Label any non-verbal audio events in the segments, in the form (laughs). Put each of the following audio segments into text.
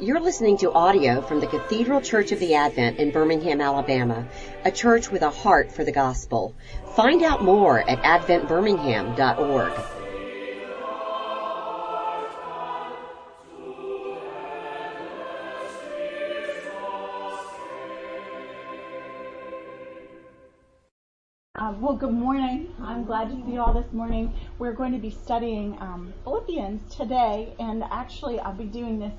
You're listening to audio from the Cathedral Church of the Advent in Birmingham, Alabama, a church with a heart for the gospel. Find out more at adventbirmingham.org. Uh, well, good morning. I'm glad to see you all this morning. We're going to be studying um, Philippians today, and actually, I'll be doing this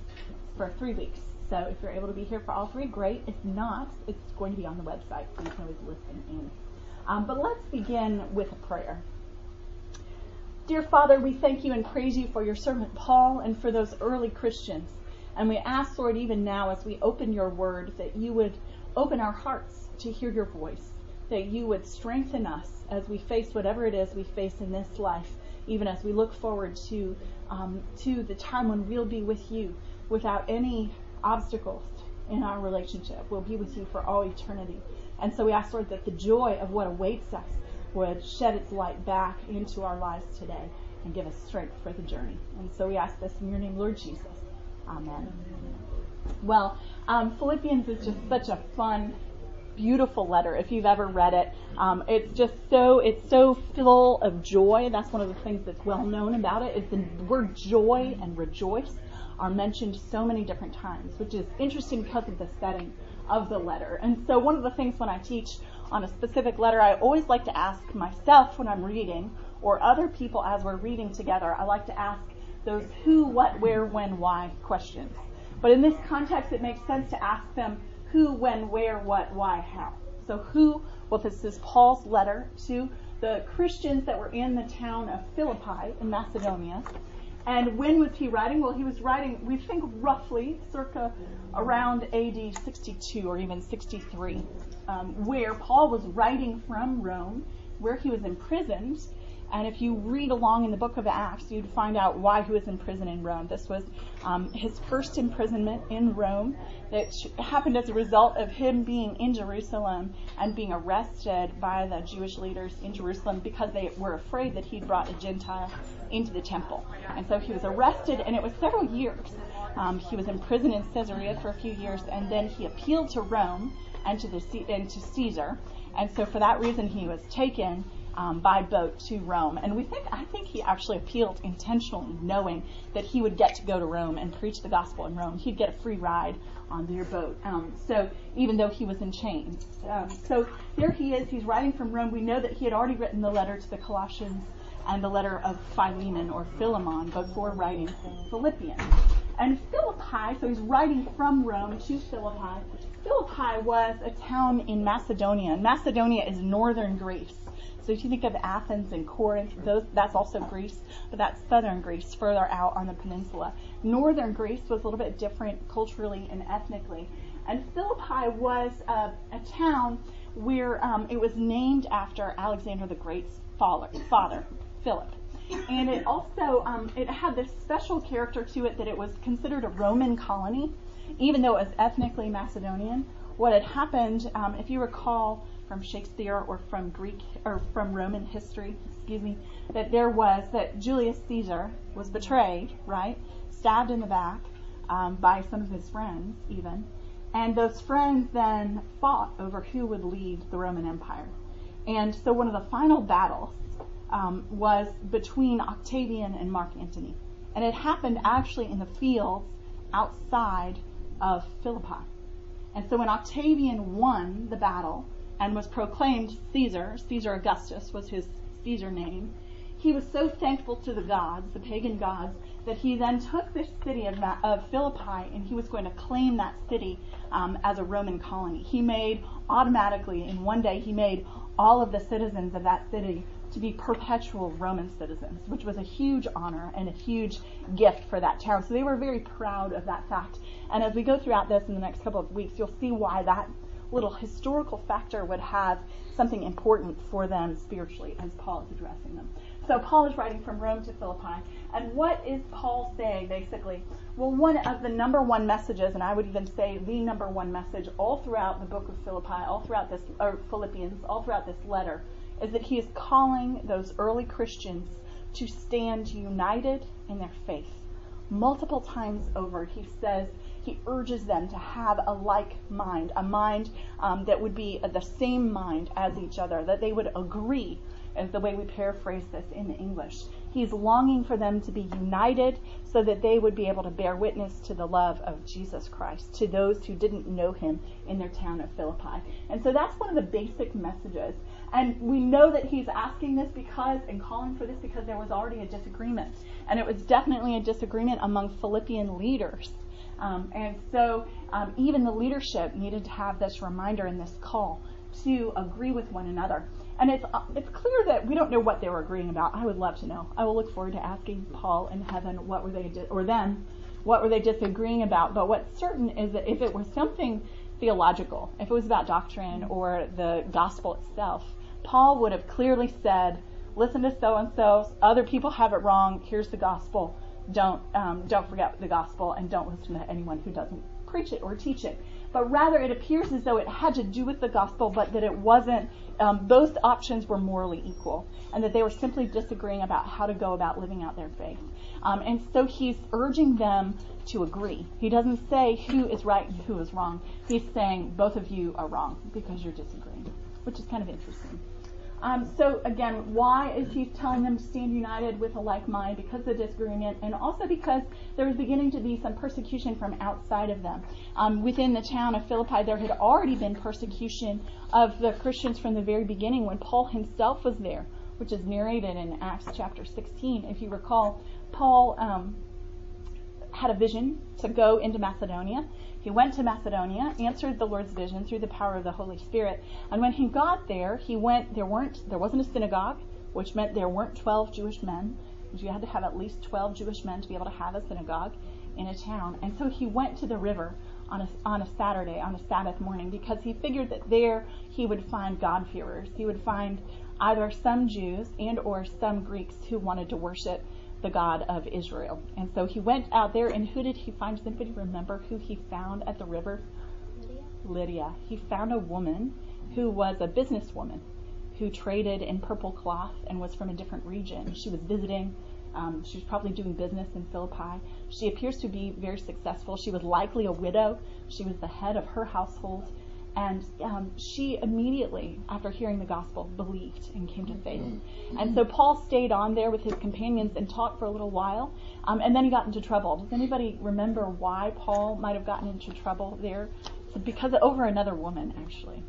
for three weeks. So if you're able to be here for all three, great. If not, it's going to be on the website, so you can always listen in. Um, but let's begin with a prayer. Dear Father, we thank you and praise you for your servant Paul and for those early Christians. And we ask, Lord, even now as we open your word, that you would open our hearts to hear your voice that you would strengthen us as we face whatever it is we face in this life, even as we look forward to um, to the time when we'll be with you without any obstacles in our relationship. We'll be with you for all eternity. And so we ask, Lord, that the joy of what awaits us would shed its light back into our lives today and give us strength for the journey. And so we ask this in your name, Lord Jesus. Amen. Well, um, Philippians is just such a fun beautiful letter if you've ever read it. Um, it's just so it's so full of joy. That's one of the things that's well known about it. is the word joy and rejoice are mentioned so many different times, which is interesting because of the setting of the letter. And so one of the things when I teach on a specific letter, I always like to ask myself when I'm reading or other people as we're reading together, I like to ask those who, what, where, when, why questions. But in this context, it makes sense to ask them who, when, where, what, why, how. So who, well, this is Paul's letter to the Christians that were in the town of Philippi in Macedonia. And when was he writing? Well, he was writing, we think roughly, circa around AD 62 or even 63, um, where Paul was writing from Rome, where he was imprisoned, and if you read along in the book of Acts, you'd find out why he was in prison in Rome. This was um, his first imprisonment in Rome that happened as a result of him being in Jerusalem and being arrested by the Jewish leaders in Jerusalem because they were afraid that he'd brought a Gentile into the temple. And so he was arrested, and it was several years. Um, he was in prison in Caesarea for a few years, and then he appealed to Rome and to, the, and to Caesar. And so for that reason, he was taken um, by boat to Rome. And we think, I think he actually appealed intentionally, knowing that he would get to go to Rome and preach the gospel in Rome. He'd get a free ride on their boat. Um, so even though he was in chains. Um, so there he is. He's writing from Rome. We know that he had already written the letter to the Colossians and the letter of Philemon or Philemon before writing Philippians. And Philippi, so he's writing from Rome to Philippi. Philippi was a town in Macedonia. Macedonia is northern Greece. So if you think of Athens and Corinth, those, that's also Greece, but that's southern Greece, further out on the peninsula. Northern Greece was a little bit different culturally and ethnically. And Philippi was a, a town where um, it was named after Alexander the Great's father, father Philip. And it also um, it had this special character to it that it was considered a Roman colony, even though it was ethnically Macedonian. What had happened, um, if you recall, from Shakespeare or from Greek or from Roman history, excuse me, that there was that Julius Caesar was betrayed, right, stabbed in the back um, by some of his friends, even, and those friends then fought over who would lead the Roman Empire. And so one of the final battles um, was between Octavian and Mark Antony, and it happened actually in the fields outside of Philippi. And so when Octavian won the battle, and was proclaimed Caesar. Caesar Augustus was his Caesar name. He was so thankful to the gods, the pagan gods, that he then took this city of, of Philippi and he was going to claim that city um, as a Roman colony. He made automatically, in one day, he made all of the citizens of that city to be perpetual Roman citizens, which was a huge honor and a huge gift for that town. So they were very proud of that fact. And as we go throughout this in the next couple of weeks, you'll see why that little historical factor would have something important for them spiritually as Paul is addressing them. So Paul is writing from Rome to Philippi. And what is Paul saying basically? Well, one of the number one messages, and I would even say the number one message all throughout the book of Philippi, all throughout this, or Philippians, all throughout this letter, is that he is calling those early Christians to stand united in their faith. Multiple times over, he says he urges them to have a like mind, a mind um, that would be the same mind as each other, that they would agree, as the way we paraphrase this in English. He's longing for them to be united so that they would be able to bear witness to the love of Jesus Christ to those who didn't know him in their town of Philippi. And so that's one of the basic messages. And we know that he's asking this because and calling for this because there was already a disagreement. And it was definitely a disagreement among Philippian leaders. Um, and so um, even the leadership needed to have this reminder and this call to agree with one another. And it's uh, it's clear that we don't know what they were agreeing about. I would love to know. I will look forward to asking Paul in heaven what were they di- or them what were they disagreeing about. But what's certain is that if it was something theological, if it was about doctrine or the gospel itself, Paul would have clearly said, "Listen to so and so. Other people have it wrong. Here's the gospel. Don't um, don't forget the gospel and don't listen to anyone who doesn't preach it or teach it." But rather, it appears as though it had to do with the gospel, but that it wasn't um, both options were morally equal, and that they were simply disagreeing about how to go about living out their faith. Um, and so he's urging them to agree. He doesn't say who is right and who is wrong. He's saying both of you are wrong because you're disagreeing, which is kind of interesting. Um, so again, why is he telling them to stand united with a like mind? Because of the disagreement, and also because there was beginning to be some persecution from outside of them. Um, within the town of Philippi, there had already been persecution of the Christians from the very beginning when Paul himself was there, which is narrated in Acts chapter 16. If you recall, Paul um, had a vision to go into Macedonia. He went to Macedonia, answered the Lord's vision through the power of the Holy Spirit, and when he got there, he went. There weren't. There wasn't a synagogue, which meant there weren't 12 Jewish men. You had to have at least 12 Jewish men to be able to have a synagogue in a town. And so he went to the river on a, on a Saturday, on a Sabbath morning, because he figured that there he would find God-fearers. He would find either some Jews and or some Greeks who wanted to worship the God of Israel. And so he went out there, and who did he find? Does anybody remember who he found at the river? Lydia. Lydia. He found a woman who was a businesswoman who traded in purple cloth and was from a different region. She was visiting. Um, she was probably doing business in Philippi. She appears to be very successful. She was likely a widow. She was the head of her household. And um, she immediately, after hearing the gospel, believed and came to faith. And so Paul stayed on there with his companions and talked for a little while. Um, and then he got into trouble. Does anybody remember why Paul might have gotten into trouble there? It's because over another woman, actually.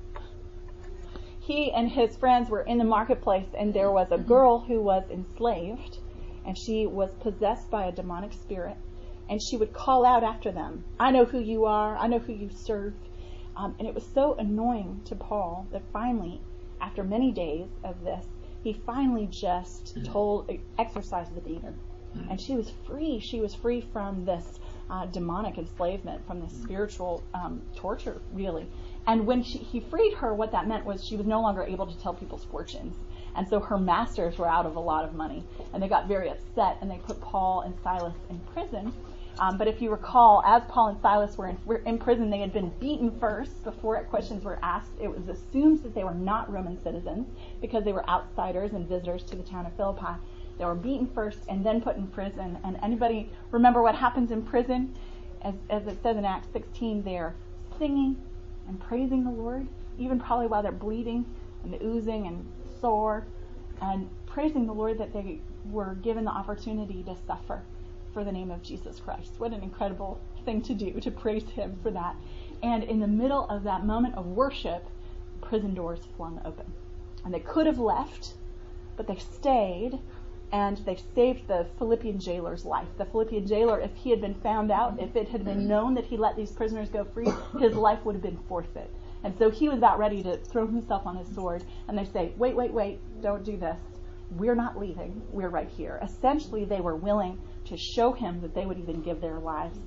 He and his friends were in the marketplace, and there was a girl who was enslaved, and she was possessed by a demonic spirit. And she would call out after them, I know who you are, I know who you serve. Um, and it was so annoying to Paul that finally, after many days of this, he finally just told, exorcised the demon. And she was free. She was free from this uh, demonic enslavement, from this spiritual um, torture, really. And when she, he freed her, what that meant was she was no longer able to tell people's fortunes. And so her masters were out of a lot of money. And they got very upset and they put Paul and Silas in prison. Um, but if you recall, as Paul and Silas were in, were in, prison, they had been beaten first before questions were asked. It was assumed that they were not Roman citizens because they were outsiders and visitors to the town of Philippi. They were beaten first and then put in prison. And anybody remember what happens in prison? As, as it says in Acts 16, they're singing and praising the Lord, even probably while they're bleeding and oozing and sore, and praising the Lord that they were given the opportunity to suffer for the name of Jesus Christ. What an incredible thing to do, to praise Him for that. And in the middle of that moment of worship, prison doors flung open. And they could have left, but they stayed and they saved the Philippian jailer's life. The Philippian jailer, if he had been found out, if it had been known that he let these prisoners go free, his life would have been forfeit. And so he was about ready to throw himself on his sword. And they say, wait, wait, wait, don't do this. We're not leaving. We're right here. Essentially, they were willing to show him that they would even give their lives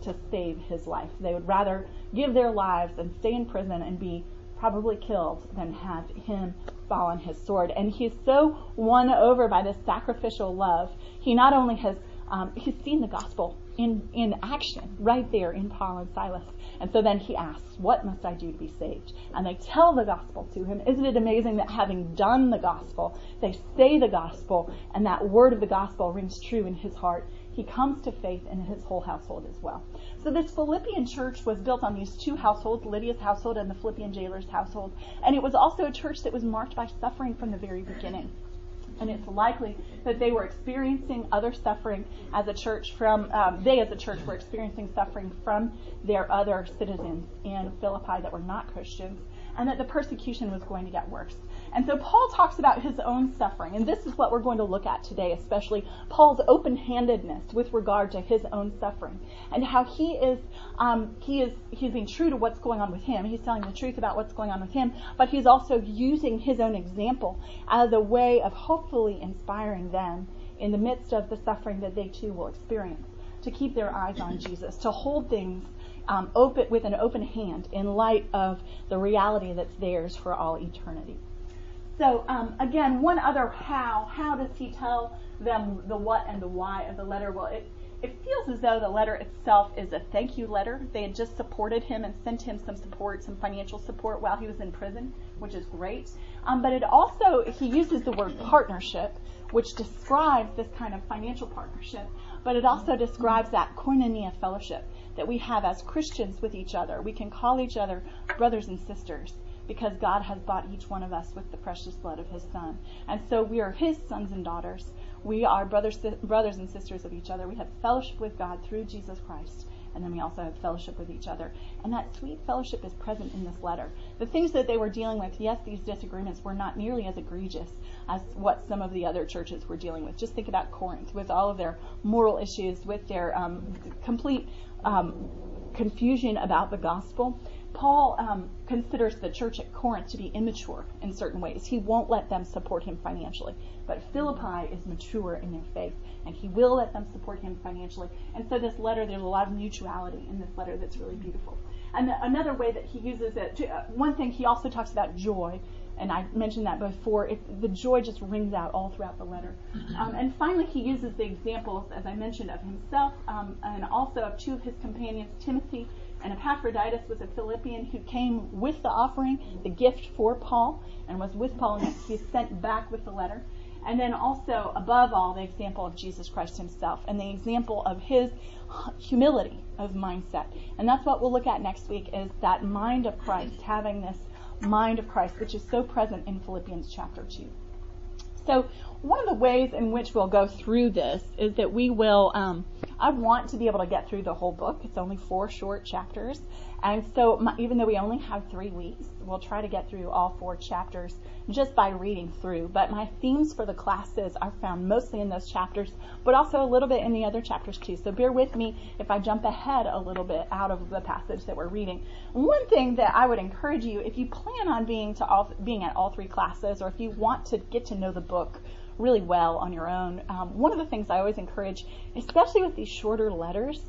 to save his life. They would rather give their lives and stay in prison and be probably killed than have him fall on his sword. And he's so won over by this sacrificial love. He not only has um, he's seen the gospel in, in action right there in Paul and Silas. And so then he asks, What must I do to be saved? And they tell the gospel to him. Isn't it amazing that having done the gospel, they say the gospel, and that word of the gospel rings true in his heart? He comes to faith in his whole household as well. So this Philippian church was built on these two households, Lydia's household and the Philippian jailer's household. And it was also a church that was marked by suffering from the very beginning and it's likely that they were experiencing other suffering as a church from um, they as a church were experiencing suffering from their other citizens in Philippi that were not Christians and that the persecution was going to get worse. And so Paul talks about his own suffering, and this is what we're going to look at today, especially Paul's open-handedness with regard to his own suffering and how he is um, he is he's being true to what's going on with him. He's telling the truth about what's going on with him, but he's also using his own example as a way of hopefully inspiring them in the midst of the suffering that they too will experience to keep their eyes on Jesus, to hold things um, open with an open hand in light of the reality that's theirs for all eternity. So um, again, one other how. How does he tell them the what and the why of the letter? Well, it, it feels as though the letter itself is a thank you letter. They had just supported him and sent him some support, some financial support while he was in prison, which is great. Um, but it also, he uses the word partnership, which describes this kind of financial partnership, but it also describes that koinonia fellowship that we have as Christians with each other. We can call each other brothers and sisters because God has bought each one of us with the precious blood of his son. And so we are his sons and daughters. We are brothers, brothers and sisters of each other. We have fellowship with God through Jesus Christ. And then we also have fellowship with each other. And that sweet fellowship is present in this letter. The things that they were dealing with, yes, these disagreements were not nearly as egregious as what some of the other churches were dealing with. Just think about Corinth with all of their moral issues, with their um, complete um, confusion about the gospel. Paul um, considers the church at Corinth to be immature in certain ways. He won't let them support him financially. But Philippi is mature in their faith, and he will let them support him financially. And so this letter, there's a lot of mutuality in this letter that's really beautiful. And the, another way that he uses it, uh, one thing he also talks about joy, and I mentioned that before. It, the joy just rings out all throughout the letter. Um, and finally, he uses the examples, as I mentioned, of himself um, and also of two of his companions, Timothy and Epaphroditus was a Philippian who came with the offering, the gift for Paul, and was with Paul, and he sent back with the letter. And then also, above all, the example of Jesus Christ himself and the example of his humility of mindset. And that's what we'll look at next week is that mind of Christ, having this mind of Christ, which is so present in Philippians chapter 2. So one of the ways in which we'll go through this is that we will, um, I want to be able to get through the whole book. It's only four short chapters. And so my, even though we only have three weeks, we'll try to get through all four chapters just by reading through. But my themes for the classes are found mostly in those chapters, but also a little bit in the other chapters too. So bear with me if I jump ahead a little bit out of the passage that we're reading. One thing that I would encourage you, if you plan on being to all, being at all three classes, or if you want to get to know the book really well on your own. Um, one of the things I always encourage, especially with these shorter letters,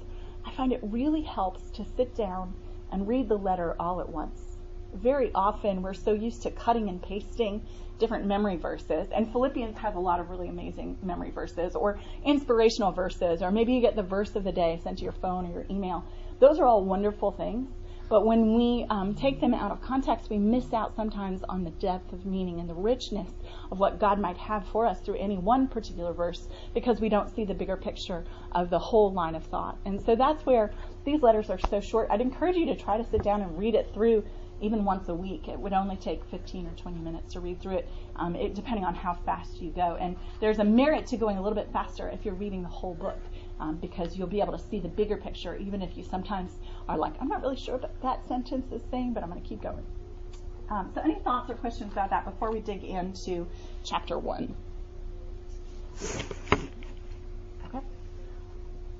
I find it really helps to sit down and read the letter all at once. Very often we're so used to cutting and pasting different memory verses, and Philippians has a lot of really amazing memory verses or inspirational verses, or maybe you get the verse of the day sent to your phone or your email. Those are all wonderful things. But when we um, take them out of context, we miss out sometimes on the depth of meaning and the richness of what God might have for us through any one particular verse because we don't see the bigger picture of the whole line of thought. And so that's where these letters are so short. I'd encourage you to try to sit down and read it through even once a week. It would only take 15 or 20 minutes to read through it, um, it, depending on how fast you go. And there's a merit to going a little bit faster if you're reading the whole book. Um, because you'll be able to see the bigger picture, even if you sometimes are like, I'm not really sure what that sentence is saying, but I'm going to keep going. Um, so, any thoughts or questions about that before we dig into chapter 1? Okay.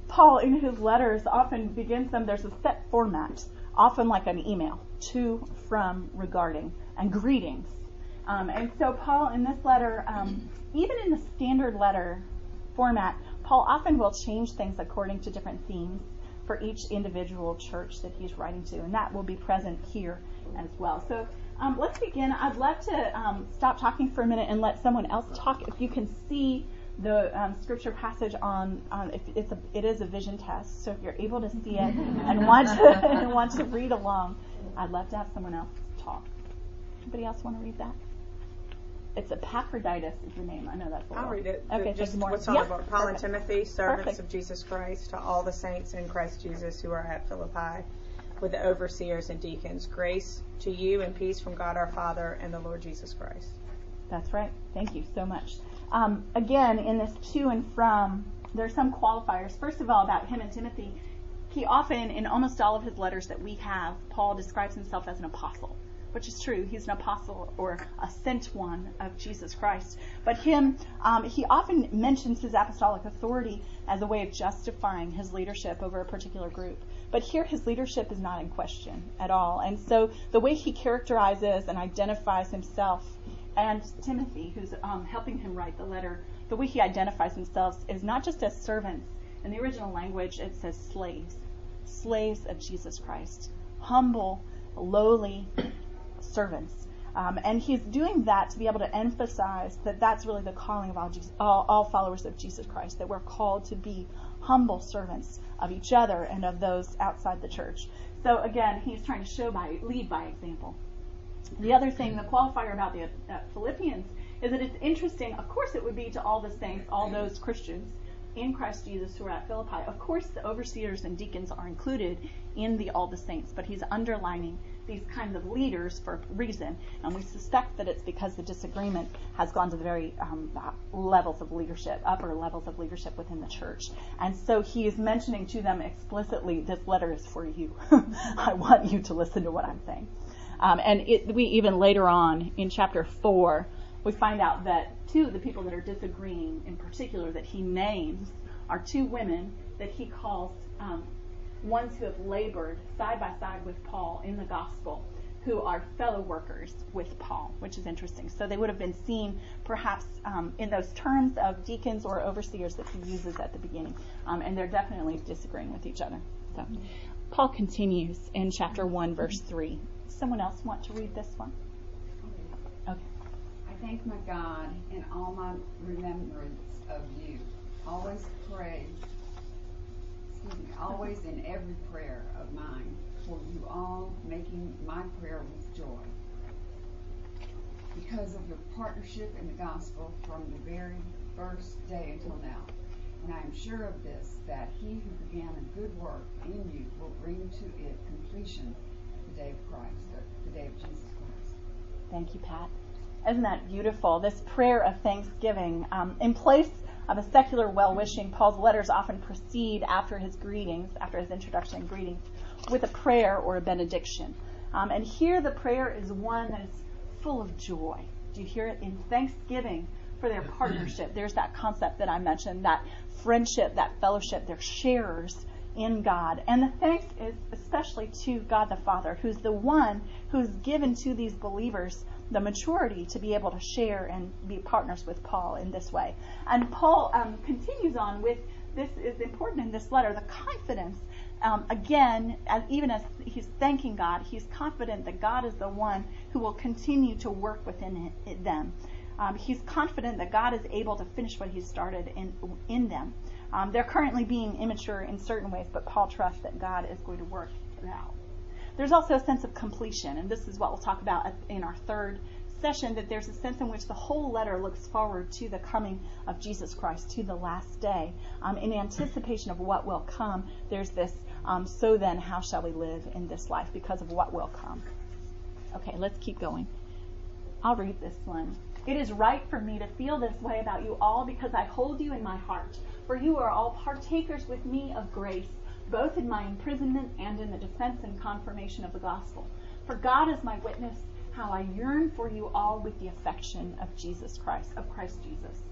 Paul, in his letters, often begins them, there's a set format, often like an email to, from, regarding, and greetings. Um, and so, Paul, in this letter, um, even in the standard letter format, Paul often will change things according to different themes for each individual church that he's writing to, and that will be present here as well. So um, let's begin. I'd love to um, stop talking for a minute and let someone else talk. If you can see the um, scripture passage on, on if it's a, it is a vision test. So if you're able to see it and want to (laughs) and want to read along, I'd love to have someone else talk. Anybody else want to read that? It's Epaphroditus is the name. I know that's. A I'll read it. Okay, just more. what's on yeah, the board. Paul perfect. and Timothy, servants Perfect. of Jesus Christ, to all the saints in Christ Jesus who are at Philippi, with the overseers and deacons. Grace to you and peace from God our Father and the Lord Jesus Christ. That's right. Thank you so much. Um, again, in this to and from, there's some qualifiers. First of all, about him and Timothy, he often, in almost all of his letters that we have, Paul describes himself as an apostle, which is true. He's an apostle or a sent one of Jesus Christ. But him, um, he often mentions his apostolic authority as a way of justifying his leadership over a particular group. But here, his leadership is not in question at all. And so the way he characterizes and identifies himself and Timothy, who's um, helping him write the letter, the way he identifies himself is not just as servants. In the original language, it says slaves, slaves of Jesus Christ, humble, lowly servants. Um, and he's doing that to be able to emphasize that that's really the calling of all, Jesus, all, all followers of Jesus Christ, that we're called to be humble servants of each other and of those outside the church. So again, he's trying to show by lead by example. The other thing, the qualifier about the uh, Philippians, is that it's interesting. Of course, it would be to all the saints, all those Christians in Christ Jesus who are at Philippi. Of course, the overseers and deacons are included in the all the saints, but he's underlining these kinds of leaders for a reason, and we suspect that it's because the disagreement has gone to the very um, levels of leadership, upper levels of leadership within the church. And so he is mentioning to them explicitly, this letter is for you. (laughs) I want you to listen to what I'm saying. Um, and it, we even later on in chapter four, we find out that two of the people that are disagreeing, in particular, that he names, are two women that he calls um, ones who have labored side by side with Paul in the gospel, who are fellow workers with Paul, which is interesting. So they would have been seen perhaps um, in those terms of deacons or overseers that he uses at the beginning, um, and they're definitely disagreeing with each other. So Paul continues in chapter one, verse three. Someone else want to read this one? Okay. I thank my God in all my remembrance of you. Always pray, always in every prayer of mine for you all, making my prayer with joy. Because of your partnership in the gospel from the very first day until now. And I am sure of this, that he who began a good work in you will bring to it completion the day of Christ, the day of Jesus Christ. Thank you, Pat. Isn't that beautiful? This prayer of thanksgiving. Um, in place of a secular well wishing, Paul's letters often proceed after his greetings, after his introduction and greetings, with a prayer or a benediction. Um, and here the prayer is one that is full of joy. Do you hear it? In thanksgiving for their partnership. There's that concept that I mentioned, that friendship, that fellowship. They're sharers in God. And the thanks is especially to God the Father, who's the one who's given to these believers the maturity to be able to share and be partners with Paul in this way. And Paul um, continues on with this is important in this letter the confidence. Um, again, as, even as he's thanking God, he's confident that God is the one who will continue to work within it, them. Um, he's confident that God is able to finish what He started in in them. Um, they're currently being immature in certain ways, but Paul trusts that God is going to work it out. There's also a sense of completion, and this is what we'll talk about in our third session. That there's a sense in which the whole letter looks forward to the coming of Jesus Christ, to the last day, um, in anticipation of what will come. There's this. Um, so then, how shall we live in this life because of what will come? Okay, let's keep going. I'll read this one. It is right for me to feel this way about you all because I hold you in my heart. For you are all partakers with me of grace, both in my imprisonment and in the defense and confirmation of the gospel. For God is my witness how I yearn for you all with the affection of Jesus Christ, of Christ Jesus.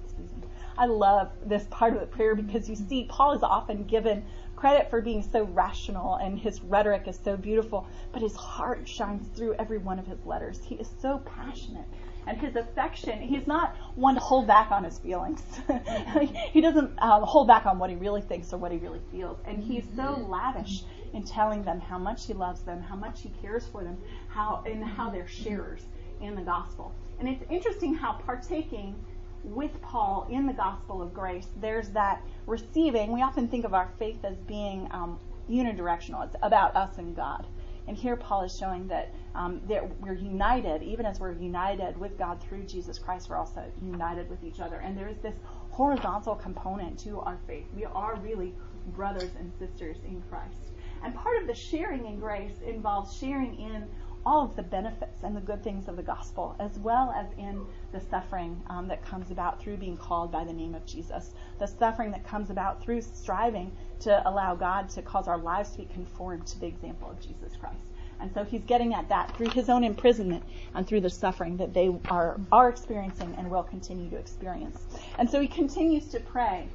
I love this part of the prayer because you see, Paul is often given credit for being so rational and his rhetoric is so beautiful, but his heart shines through every one of his letters. He is so passionate and his affection, he's not one to hold back on his feelings. (laughs) he doesn't um, hold back on what he really thinks or what he really feels. And he's so lavish in telling them how much he loves them, how much he cares for them, how and how they're sharers in the gospel. And it's interesting how partaking with Paul in the gospel of grace, there's that receiving. We often think of our faith as being um, unidirectional. It's about us and God. And here Paul is showing that, um, that we're united, even as we're united with God through Jesus Christ, we're also united with each other. And there's this horizontal component to our faith. We are really brothers and sisters in Christ. And part of the sharing in grace involves sharing in all of the benefits and the good things of the gospel, as well as in the suffering um, that comes about through being called by the name of Jesus, the suffering that comes about through striving to allow God to cause our lives to be conformed to the example of Jesus Christ. And so he's getting at that through his own imprisonment and through the suffering that they are, are experiencing and will continue to experience. And so he continues to pray.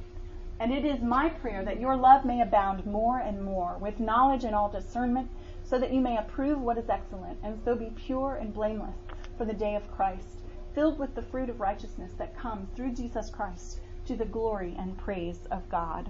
And it is my prayer that your love may abound more and more with knowledge and all discernment so that you may approve what is excellent, and so be pure and blameless for the day of Christ, filled with the fruit of righteousness that comes through Jesus Christ to the glory and praise of God.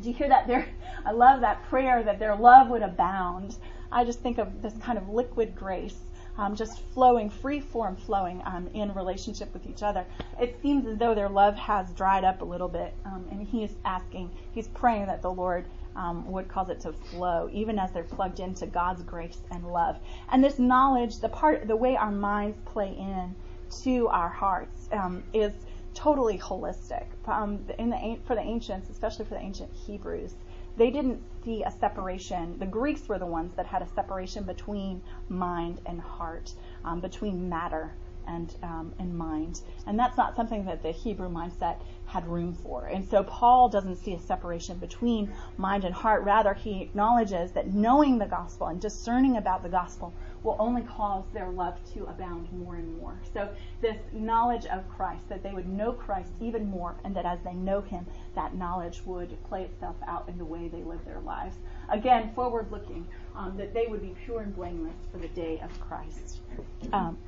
Do you hear that there? (laughs) I love that prayer that their love would abound. I just think of this kind of liquid grace. Um, just flowing, free form flowing um, in relationship with each other. It seems as though their love has dried up a little bit, um, and he's asking, he's praying that the Lord um, would cause it to flow, even as they're plugged into God's grace and love. And this knowledge, the part, the way our minds play in to our hearts, um, is totally holistic. Um, in the for the ancients, especially for the ancient Hebrews, they didn't see a separation. The Greeks were the ones that had a separation between mind and heart, um, between matter and um, and mind, and that's not something that the Hebrew mindset had room for. And so Paul doesn't see a separation between mind and heart. Rather, he acknowledges that knowing the gospel and discerning about the gospel will only cause their love to abound more and more. So this knowledge of Christ, that they would know Christ even more, and that as they know him, that knowledge would play itself out in the way they live their lives. Again, forward looking, um, that they would be pure and blameless for the day of Christ. Um,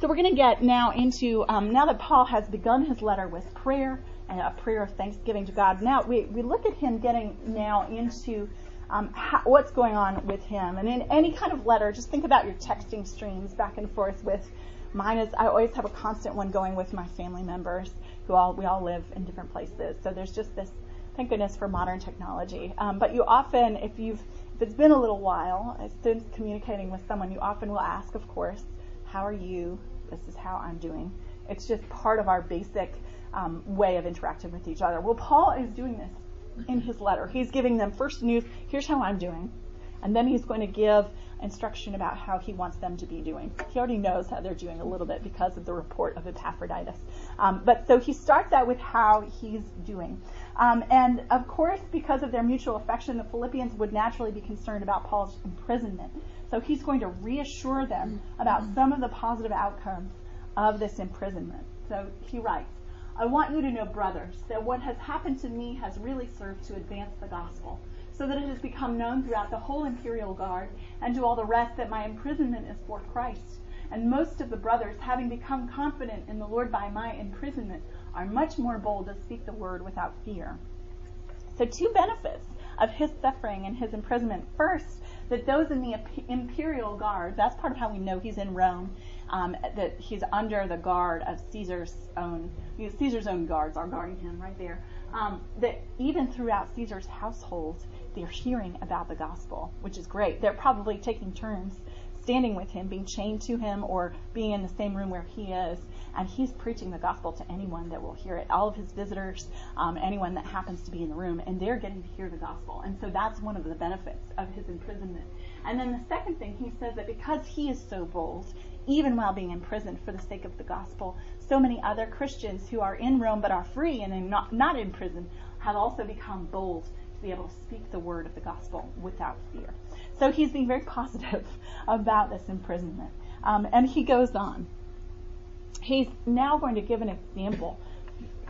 so we're going to get now into, um, now that Paul has begun his letter with prayer, and a prayer of thanksgiving to God. Now we, we look at him getting now into um, how, what's going on with him. And in any kind of letter, just think about your texting streams back and forth with mine is I always have a constant one going with my family members who all we all live in different places. So there's just this thank goodness for modern technology. Um, but you often, if you've if it's been a little while since communicating with someone, you often will ask, of course, how are you? This is how I'm doing. It's just part of our basic um, way of interacting with each other. Well, Paul is doing this in his letter. He's giving them first news, here's how I'm doing. And then he's going to give instruction about how he wants them to be doing. He already knows how they're doing a little bit because of the report of Epaphroditus. Um, but so he starts out with how he's doing. Um, and of course, because of their mutual affection, the Philippians would naturally be concerned about Paul's imprisonment. So he's going to reassure them about some of the positive outcomes of this imprisonment. So he writes, I want you to know, brothers, that what has happened to me has really served to advance the gospel, so that it has become known throughout the whole imperial guard and to all the rest that my imprisonment is for Christ. And most of the brothers, having become confident in the Lord by my imprisonment, are much more bold to speak the word without fear. So, two benefits of his suffering and his imprisonment. First, that those in the imperial guard, that's part of how we know he's in Rome, um, that he's under the guard of Caesar's own, Caesar's own guards are guarding him right there. Um, that even throughout Caesar's household, they're hearing about the gospel, which is great. They're probably taking turns standing with him, being chained to him, or being in the same room where he is. And he's preaching the gospel to anyone that will hear it, all of his visitors, um, anyone that happens to be in the room, and they're getting to hear the gospel. And so that's one of the benefits of his imprisonment. And then the second thing, he says that because he is so bold, even while being imprisoned for the sake of the gospel. So many other Christians who are in Rome but are free and not, not in prison have also become bold to be able to speak the word of the gospel without fear. So he's being very positive (laughs) about this imprisonment. Um, and he goes on. He's now going to give an example.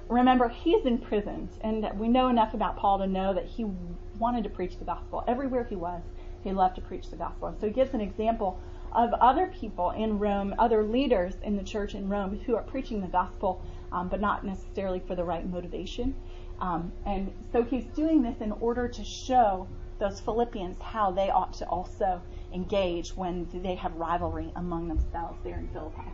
Remember, he's imprisoned, and we know enough about Paul to know that he wanted to preach the gospel. Everywhere he was, he loved to preach the gospel. So he gives an example of other people in Rome, other leaders in the church in Rome who are preaching the gospel, um, but not necessarily for the right motivation. Um, and so he's doing this in order to show those Philippians how they ought to also engage when they have rivalry among themselves there in Philippi.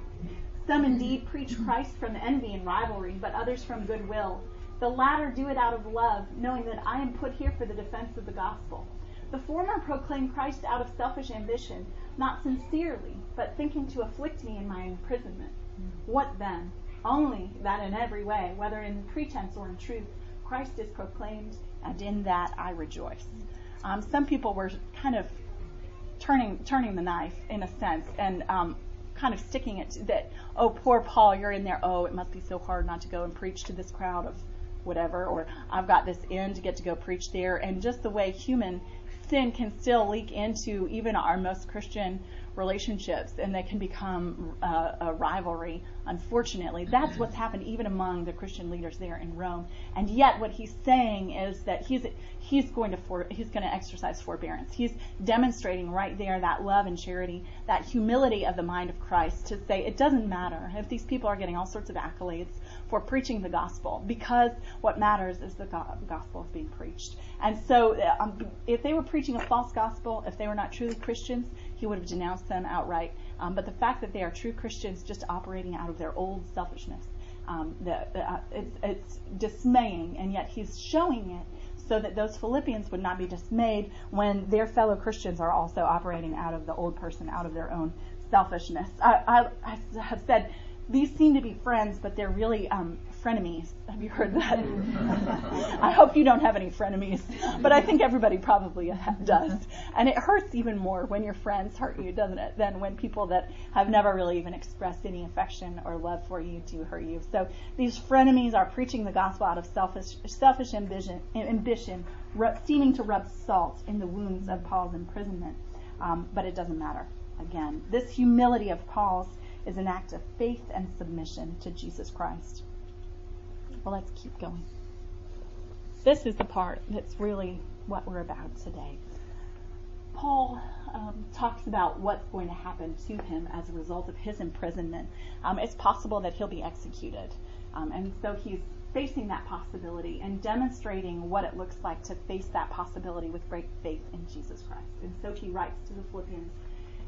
Some indeed preach Christ from envy and rivalry, but others from goodwill. The latter do it out of love, knowing that I am put here for the defense of the gospel. The former proclaim Christ out of selfish ambition, not sincerely, but thinking to afflict me in my imprisonment. What then? Only that in every way, whether in pretense or in truth, Christ is proclaimed, and in that I rejoice. Um, some people were kind of turning turning the knife in a sense, and um, kind of sticking it to that. Oh, poor Paul, you're in there. Oh, it must be so hard not to go and preach to this crowd of whatever, or I've got this in to get to go preach there, and just the way human sin can still leak into even our most Christian relationships and they can become uh, a rivalry unfortunately. That's what's happened even among the christian leaders there in rome. And yet what he's saying is that he's he's going to for, he's going to exercise forbearance. He's demonstrating right there that love and charity that humility of the mind of christ to say it doesn't matter if these people are getting all sorts of accolades for preaching the gospel because what matters is the gospel is being preached. And so, um, if they were preaching a false gospel, if they were not truly Christians, he would have denounced them outright. Um, but the fact that they are true Christians, just operating out of their old selfishness, um, the, uh, it's, it's dismaying, and yet he's showing it so that those Philippians would not be dismayed when their fellow Christians are also operating out of the old person, out of their own selfishness. I, I, I have said these seem to be friends, but they're really um, frenemies. Have you heard that? I hope you don't have any frenemies, but I think everybody probably does. And it hurts even more when your friends hurt you, doesn't it, than when people that have never really even expressed any affection or love for you do hurt you. So these frenemies are preaching the gospel out of selfish, selfish ambition, ambition seeming to rub salt in the wounds of Paul's imprisonment. Um, but it doesn't matter. Again, this humility of Paul's is an act of faith and submission to Jesus Christ. Well, let's keep going. This is the part that's really what we're about today. Paul um, talks about what's going to happen to him as a result of his imprisonment. Um, it's possible that he'll be executed. Um, and so he's facing that possibility and demonstrating what it looks like to face that possibility with great faith in Jesus Christ. And so he writes to the Philippians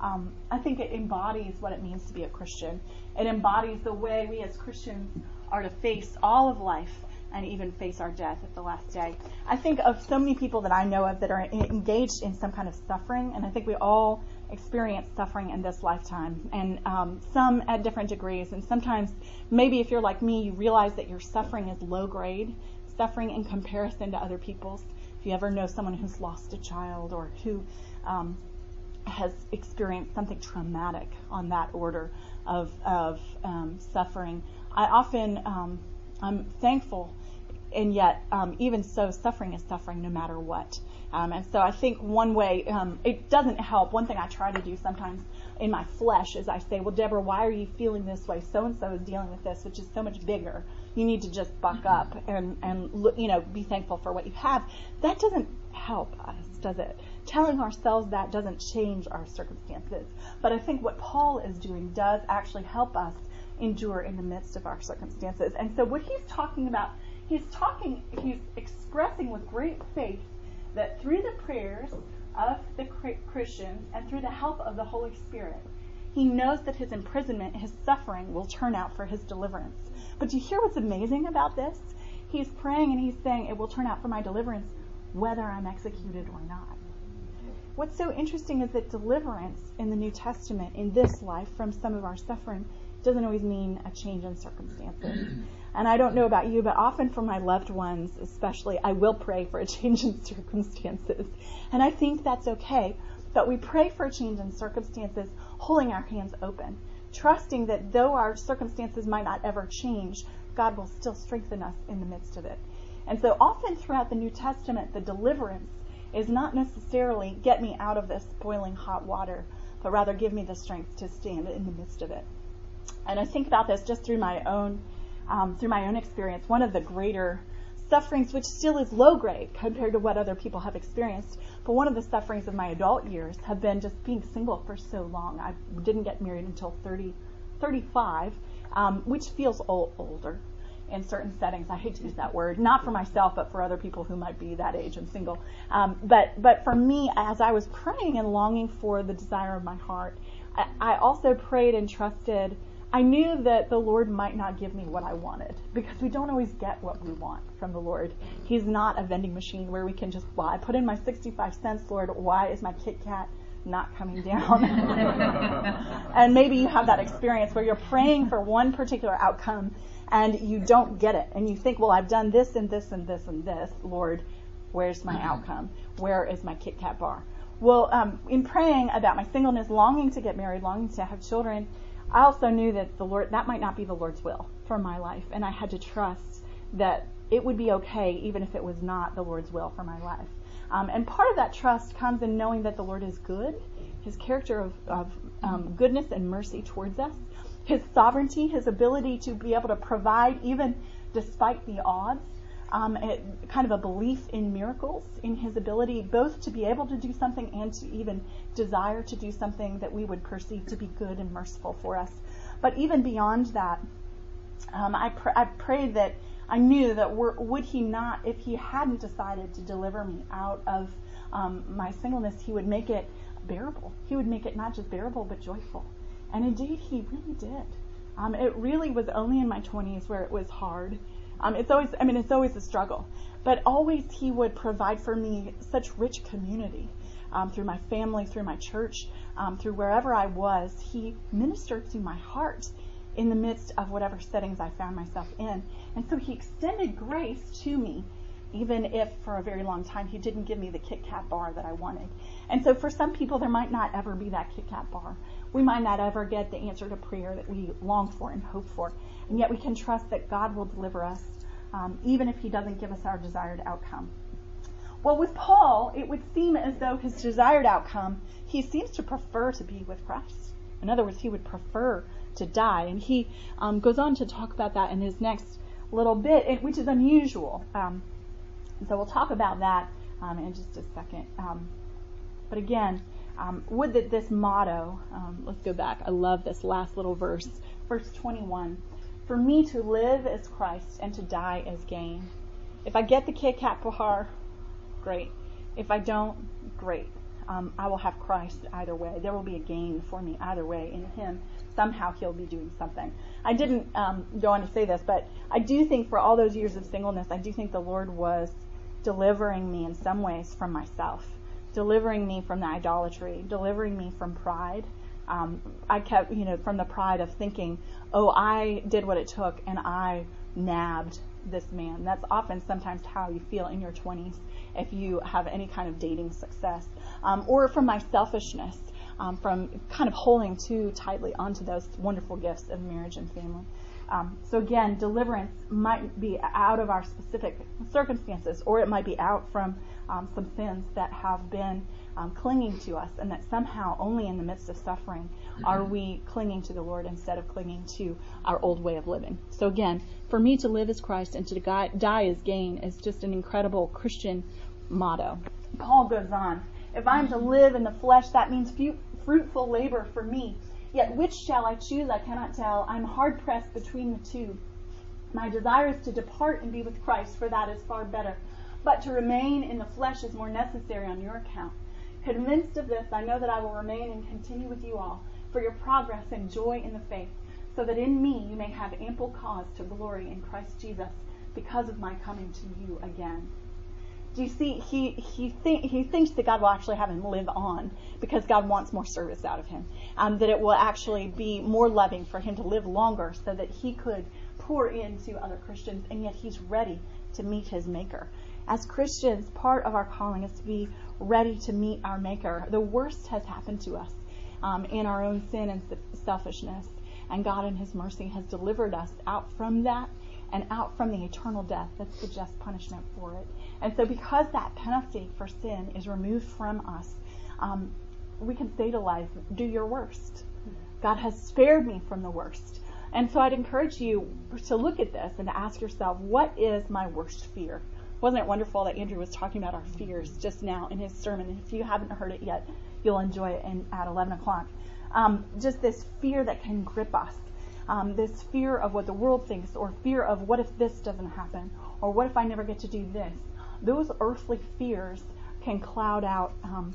um, I think it embodies what it means to be a Christian. It embodies the way we as Christians are to face all of life and even face our death at the last day. I think of so many people that I know of that are engaged in some kind of suffering, and I think we all experience suffering in this lifetime, and um, some at different degrees. And sometimes, maybe if you're like me, you realize that your suffering is low grade suffering in comparison to other people's. If you ever know someone who's lost a child or who um, has experienced something traumatic on that order of, of um, suffering. I often, um, I'm thankful, and yet, um, even so, suffering is suffering no matter what. Um, and so I think one way, um, it doesn't help. One thing I try to do sometimes in my flesh is I say, well, Deborah, why are you feeling this way? So and so is dealing with this, which is so much bigger. You need to just buck up and, and, you know, be thankful for what you have. That doesn't help us, does it? Telling ourselves that doesn't change our circumstances. But I think what Paul is doing does actually help us endure in the midst of our circumstances. And so what he's talking about, he's talking, he's expressing with great faith that through the prayers of the Christians and through the help of the Holy Spirit, he knows that his imprisonment, his suffering will turn out for his deliverance. But do you hear what's amazing about this? He's praying and he's saying, It will turn out for my deliverance whether I'm executed or not. What's so interesting is that deliverance in the New Testament, in this life, from some of our suffering, doesn't always mean a change in circumstances. (clears throat) And I don't know about you, but often for my loved ones, especially, I will pray for a (laughs) change in circumstances. And I think that's okay. But we pray for a change in circumstances, holding our hands open, trusting that though our circumstances might not ever change, God will still strengthen us in the midst of it. And so often throughout the New Testament, the deliverance is not necessarily get me out of this boiling hot water, but rather give me the strength to stand in the midst of it. And I think about this just through my own um, through my own experience, one of the greater sufferings, which still is low grade compared to what other people have experienced, but one of the sufferings of my adult years have been just being single for so long. I didn't get married until 30, 35, um, which feels old, older in certain settings. I hate to use that word, not for myself, but for other people who might be that age and single. Um, but but for me, as I was praying and longing for the desire of my heart, I, I also prayed and trusted. I knew that the Lord might not give me what I wanted because we don't always get what we want from the Lord. He's not a vending machine where we can just, well, I put in my 65 cents, Lord. Why is my Kit Kat not coming down? (laughs) and maybe you have that experience where you're praying for one particular outcome and you don't get it. And you think, well, I've done this and this and this and this. Lord, where's my outcome? Where is my Kit Kat bar? Well, um, in praying about my singleness, longing to get married, longing to have children, I also knew that the Lord, that might not be the Lord's will for my life. And I had to trust that it would be okay even if it was not the Lord's will for my life. Um, and part of that trust comes in knowing that the Lord is good, his character of, of um, goodness and mercy towards us, his sovereignty, his ability to be able to provide even despite the odds, um, it, kind of a belief in miracles, in his ability both to be able to do something and to even desire to do something that we would perceive to be good and merciful for us. But even beyond that, um, I, pr- I prayed that I knew that would he not, if he hadn't decided to deliver me out of um, my singleness, he would make it bearable. He would make it not just bearable, but joyful. And indeed, he really did. Um, it really was only in my 20s where it was hard. Um, it's always, I mean, it's always a struggle. But always he would provide for me such rich community um, through my family, through my church, um, through wherever I was. He ministered to my heart in the midst of whatever settings I found myself in. And so he extended grace to me, even if for a very long time he didn't give me the Kit Kat bar that I wanted. And so for some people, there might not ever be that Kit Kat bar. We might not ever get the answer to prayer that we long for and hope for. And yet we can trust that God will deliver us, um, even if he doesn't give us our desired outcome. Well, with Paul, it would seem as though his desired outcome, he seems to prefer to be with Christ. In other words, he would prefer to die. And he um, goes on to talk about that in his next little bit, which is unusual. Um, so we'll talk about that um, in just a second. Um, but again, um, would that this motto, um, let's go back. I love this last little verse, verse 21. For me to live is Christ and to die is gain. If I get the Kit Kat bar, great. If I don't, great. Um, I will have Christ either way. There will be a gain for me either way in Him somehow he'll be doing something. I didn't um, go on to say this, but I do think for all those years of singleness, I do think the Lord was delivering me in some ways from myself, delivering me from the idolatry, delivering me from pride. Um, I kept, you know, from the pride of thinking, oh, I did what it took and I nabbed this man. That's often sometimes how you feel in your 20s if you have any kind of dating success. Um, or from my selfishness um, from kind of holding too tightly onto those wonderful gifts of marriage and family. Um, so again, deliverance might be out of our specific circumstances, or it might be out from um, some sins that have been um, clinging to us, and that somehow only in the midst of suffering are we clinging to the Lord instead of clinging to our old way of living. So again, for me to live as Christ and to die as gain is just an incredible Christian motto. Paul goes on. If I'm to live in the flesh, that means fruitful labor for me. Yet which shall I choose? I cannot tell. I'm hard pressed between the two. My desire is to depart and be with Christ, for that is far better. But to remain in the flesh is more necessary on your account. Convinced of this, I know that I will remain and continue with you all for your progress and joy in the faith, so that in me you may have ample cause to glory in Christ Jesus because of my coming to you again do you see he he think he thinks that God will actually have him live on because God wants more service out of him. Um, that it will actually be more loving for him to live longer so that he could pour into other Christians and yet he's ready to meet his maker. As Christians, part of our calling is to be ready to meet our maker. The worst has happened to us um, in our own sin and selfishness. And God in his mercy has delivered us out from that and out from the eternal death that's the just punishment for it. And so, because that penalty for sin is removed from us, um, we can say to life, Do your worst. God has spared me from the worst. And so I'd encourage you to look at this and to ask yourself, what is my worst fear? Wasn't it wonderful that Andrew was talking about our fears just now in his sermon? If you haven't heard it yet, you'll enjoy it in, at 11 o'clock. Um, just this fear that can grip us. Um, this fear of what the world thinks, or fear of what if this doesn't happen, or what if I never get to do this. Those earthly fears can cloud out um,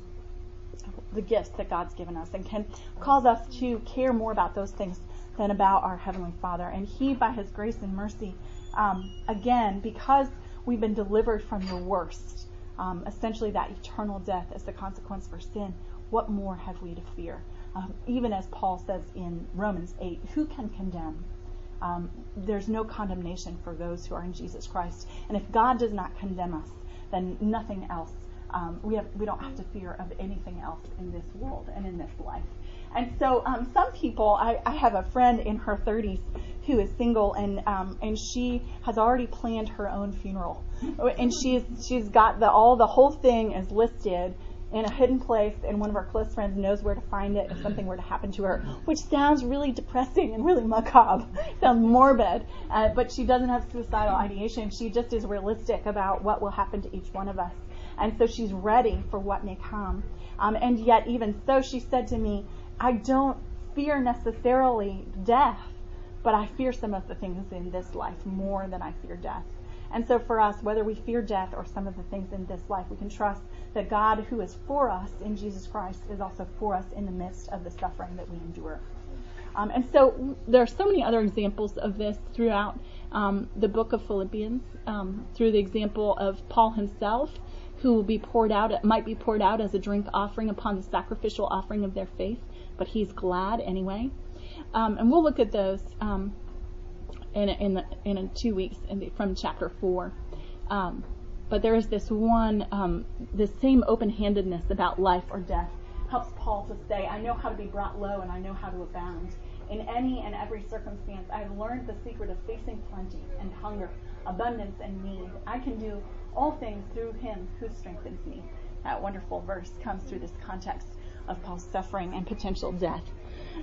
the gifts that God's given us and can cause us to care more about those things than about our Heavenly Father. And He, by His grace and mercy, um, again, because we've been delivered from the worst, um, essentially that eternal death as the consequence for sin, what more have we to fear? Um, even as Paul says in Romans 8, who can condemn? Um, there's no condemnation for those who are in Jesus Christ. And if God does not condemn us, then nothing else. Um, we have we don't have to fear of anything else in this world and in this life. And so um, some people, I, I, have a friend in her 30s who is single, and um, and she has already planned her own funeral, and she's she's got the all the whole thing is listed in a hidden place, and one of our close friends knows where to find it if something were to happen to her, which sounds really depressing and really macabre, (laughs) sounds morbid, uh, but she doesn't have suicidal ideation. She just is realistic about what will happen to each one of us, and so she's ready for what may come. Um, and yet, even so, she said to me, I don't fear necessarily death, but I fear some of the things in this life more than I fear death. And so for us, whether we fear death or some of the things in this life, we can trust that God who is for us in Jesus Christ is also for us in the midst of the suffering that we endure. Um, and so there are so many other examples of this throughout um, the book of Philippians, um, through the example of Paul himself, who will be poured out, might be poured out as a drink offering upon the sacrificial offering of their faith but he's glad anyway. Um, and we'll look at those um, in in, the, in two weeks the, from chapter four. Um, but there is this one, um, this same open-handedness about life or death helps Paul to say, "I know how to be brought low, and I know how to abound." In any and every circumstance, I have learned the secret of facing plenty and hunger, abundance and need. I can do all things through Him who strengthens me. That wonderful verse comes through this context of Paul's suffering and potential death.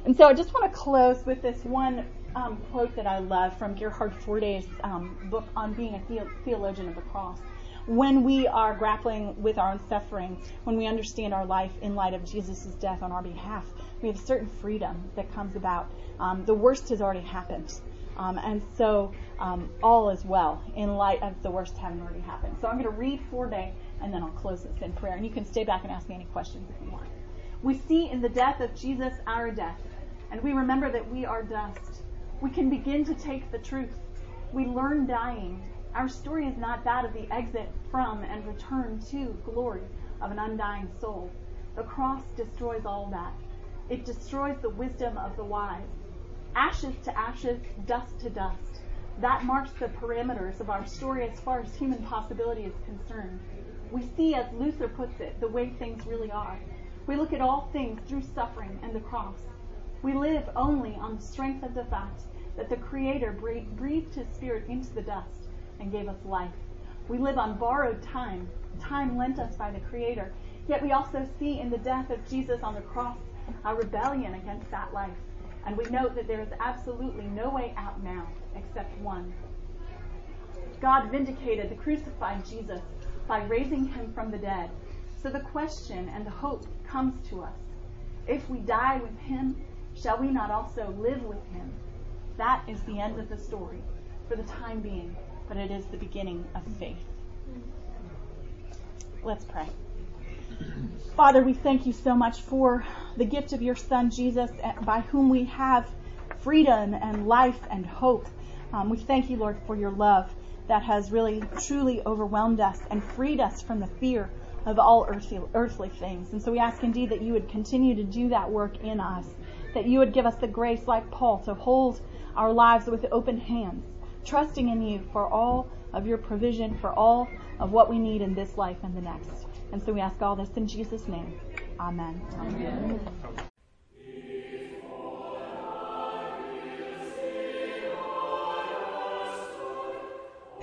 And so I just want to close with this one um, quote that I love from Gerhard Forde's um, book on being a theologian of the cross. When we are grappling with our own suffering, when we understand our life in light of Jesus' death on our behalf, we have a certain freedom that comes about. Um, the worst has already happened. Um, and so um, all is well in light of the worst having already happened. So I'm going to read Forde and then I'll close this in prayer. And you can stay back and ask me any questions if you want. We see in the death of Jesus our death, and we remember that we are dust. We can begin to take the truth. We learn dying. Our story is not that of the exit from and return to glory of an undying soul. The cross destroys all that. It destroys the wisdom of the wise. Ashes to ashes, dust to dust. That marks the parameters of our story as far as human possibility is concerned. We see, as Luther puts it, the way things really are. We look at all things through suffering and the cross. We live only on the strength of the fact that the Creator breathed His Spirit into the dust and gave us life. We live on borrowed time, time lent us by the Creator. Yet we also see in the death of Jesus on the cross a rebellion against that life. And we note that there is absolutely no way out now except one. God vindicated the crucified Jesus by raising him from the dead so the question and the hope comes to us. If we die with him, shall we not also live with him? That is the end of the story for the time being, but it is the beginning of faith. Let's pray. Father, we thank you so much for the gift of your Son, Jesus, by whom we have freedom and life and hope. Um, we thank you, Lord, for your love that has really, truly overwhelmed us and freed us from the fear of all earthly, earthly things. And so we ask indeed that you would continue to do that work in us, that you would give us the grace, like Paul, to hold our lives with open hands, trusting in you for all of your provision, for all of what we need in this life and the next. And so we ask all this in Jesus' name. Amen. Amen.